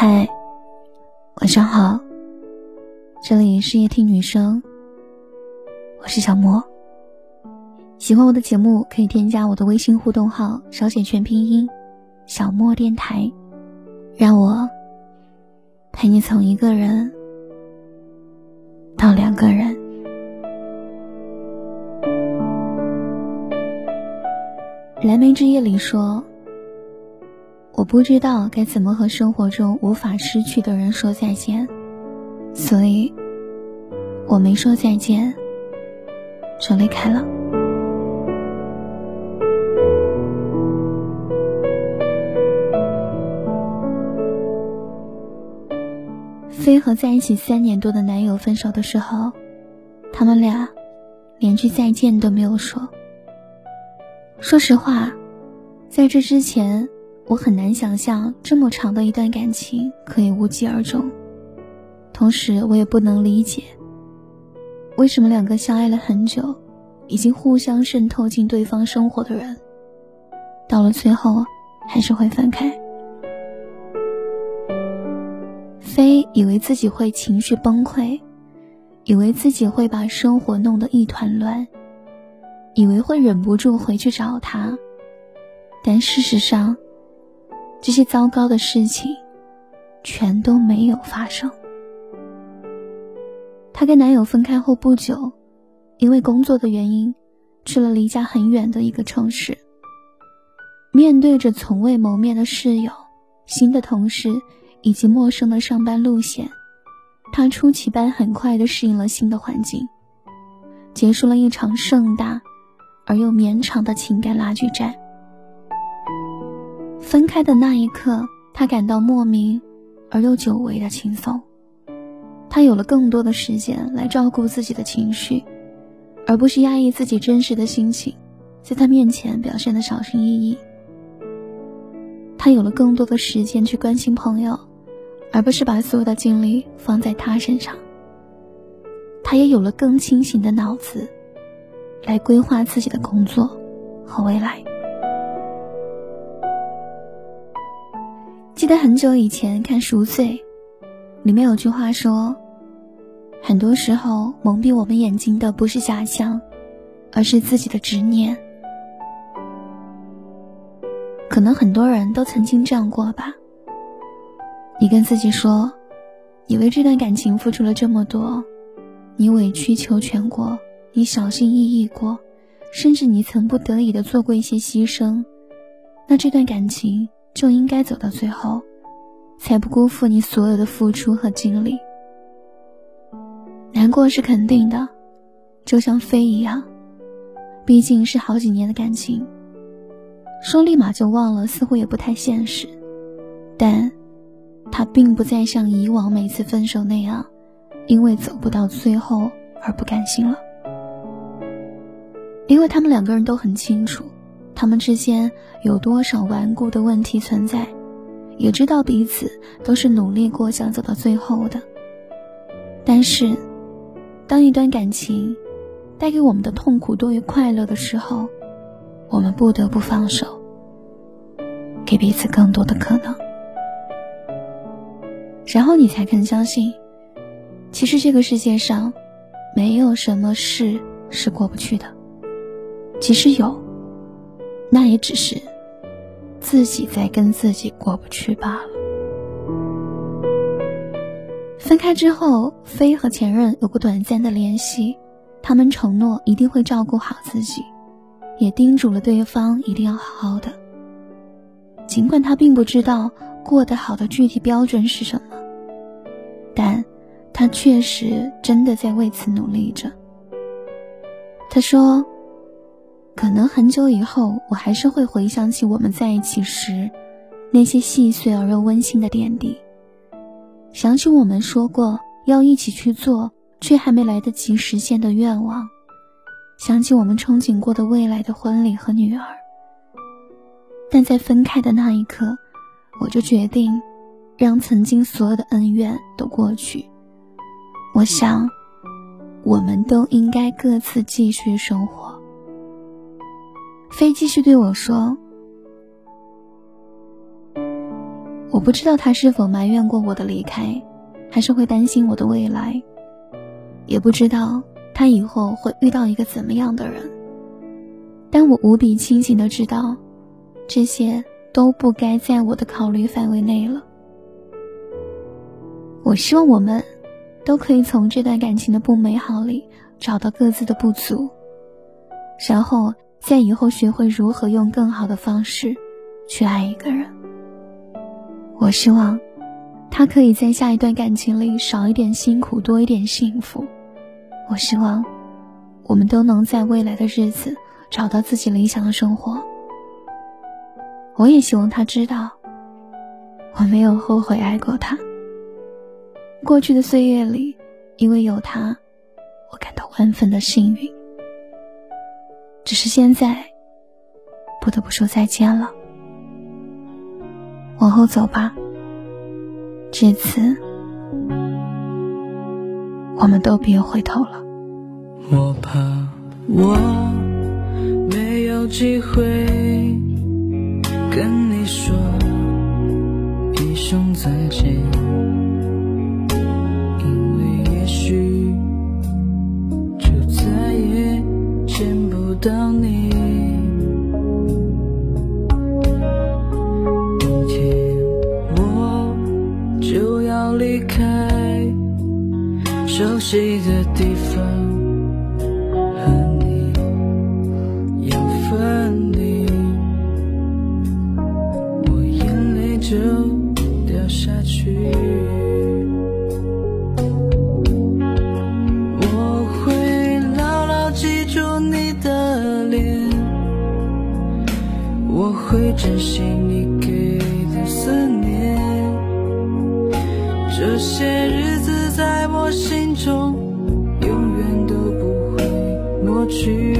嗨，晚上好，这里是夜听女生，我是小莫。喜欢我的节目，可以添加我的微信互动号，小写全拼音“小莫电台”，让我陪你从一个人到两个人。蓝莓之夜里说。我不知道该怎么和生活中无法失去的人说再见，所以我没说再见，就离开了。飞和在一起三年多的男友分手的时候，他们俩连句再见都没有说。说实话，在这之前。我很难想象这么长的一段感情可以无疾而终，同时我也不能理解，为什么两个相爱了很久，已经互相渗透进对方生活的人，到了最后还是会分开。飞以为自己会情绪崩溃，以为自己会把生活弄得一团乱，以为会忍不住回去找他，但事实上。这些糟糕的事情，全都没有发生。她跟男友分开后不久，因为工作的原因，去了离家很远的一个城市。面对着从未谋面的室友、新的同事以及陌生的上班路线，她出奇般很快的适应了新的环境，结束了一场盛大而又绵长的情感拉锯战。分开的那一刻，他感到莫名而又久违的轻松。他有了更多的时间来照顾自己的情绪，而不是压抑自己真实的心情，在他面前表现的小心翼翼。他有了更多的时间去关心朋友，而不是把所有的精力放在他身上。他也有了更清醒的脑子，来规划自己的工作和未来。记得很久以前看《赎罪》，里面有句话说：“很多时候蒙蔽我们眼睛的不是假象，而是自己的执念。”可能很多人都曾经这样过吧。你跟自己说，你为这段感情付出了这么多，你委曲求全过，你小心翼翼过，甚至你曾不得已的做过一些牺牲，那这段感情。就应该走到最后，才不辜负你所有的付出和精力。难过是肯定的，就像飞一样，毕竟是好几年的感情，说立马就忘了似乎也不太现实。但，他并不再像以往每次分手那样，因为走不到最后而不甘心了，因为他们两个人都很清楚。他们之间有多少顽固的问题存在，也知道彼此都是努力过想走到最后的。但是，当一段感情带给我们的痛苦多于快乐的时候，我们不得不放手，给彼此更多的可能。然后你才肯相信，其实这个世界上没有什么事是过不去的，即使有。那也只是自己在跟自己过不去罢了。分开之后，飞和前任有过短暂的联系，他们承诺一定会照顾好自己，也叮嘱了对方一定要好好的。尽管他并不知道过得好的具体标准是什么，但他确实真的在为此努力着。他说。可能很久以后，我还是会回想起我们在一起时那些细碎而又温馨的点滴，想起我们说过要一起去做却还没来得及实现的愿望，想起我们憧憬过的未来的婚礼和女儿。但在分开的那一刻，我就决定让曾经所有的恩怨都过去。我想，我们都应该各自继续生活。飞继续对我说：“我不知道他是否埋怨过我的离开，还是会担心我的未来，也不知道他以后会遇到一个怎么样的人。但我无比清醒的知道，这些都不该在我的考虑范围内了。我希望我们都可以从这段感情的不美好里找到各自的不足，然后在以后学会如何用更好的方式去爱一个人。我希望他可以在下一段感情里少一点辛苦，多一点幸福。我希望我们都能在未来的日子。找到自己理想的生活。我也希望他知道，我没有后悔爱过他。过去的岁月里，因为有他，我感到万分的幸运。只是现在，不得不说再见了。往后走吧，这次我们都别回头了。我怕我没。有机会跟你说一声再见，等你。明天我就要离开熟悉的地方。珍惜你给的思念。这些日子在我心中，永远都不会抹去。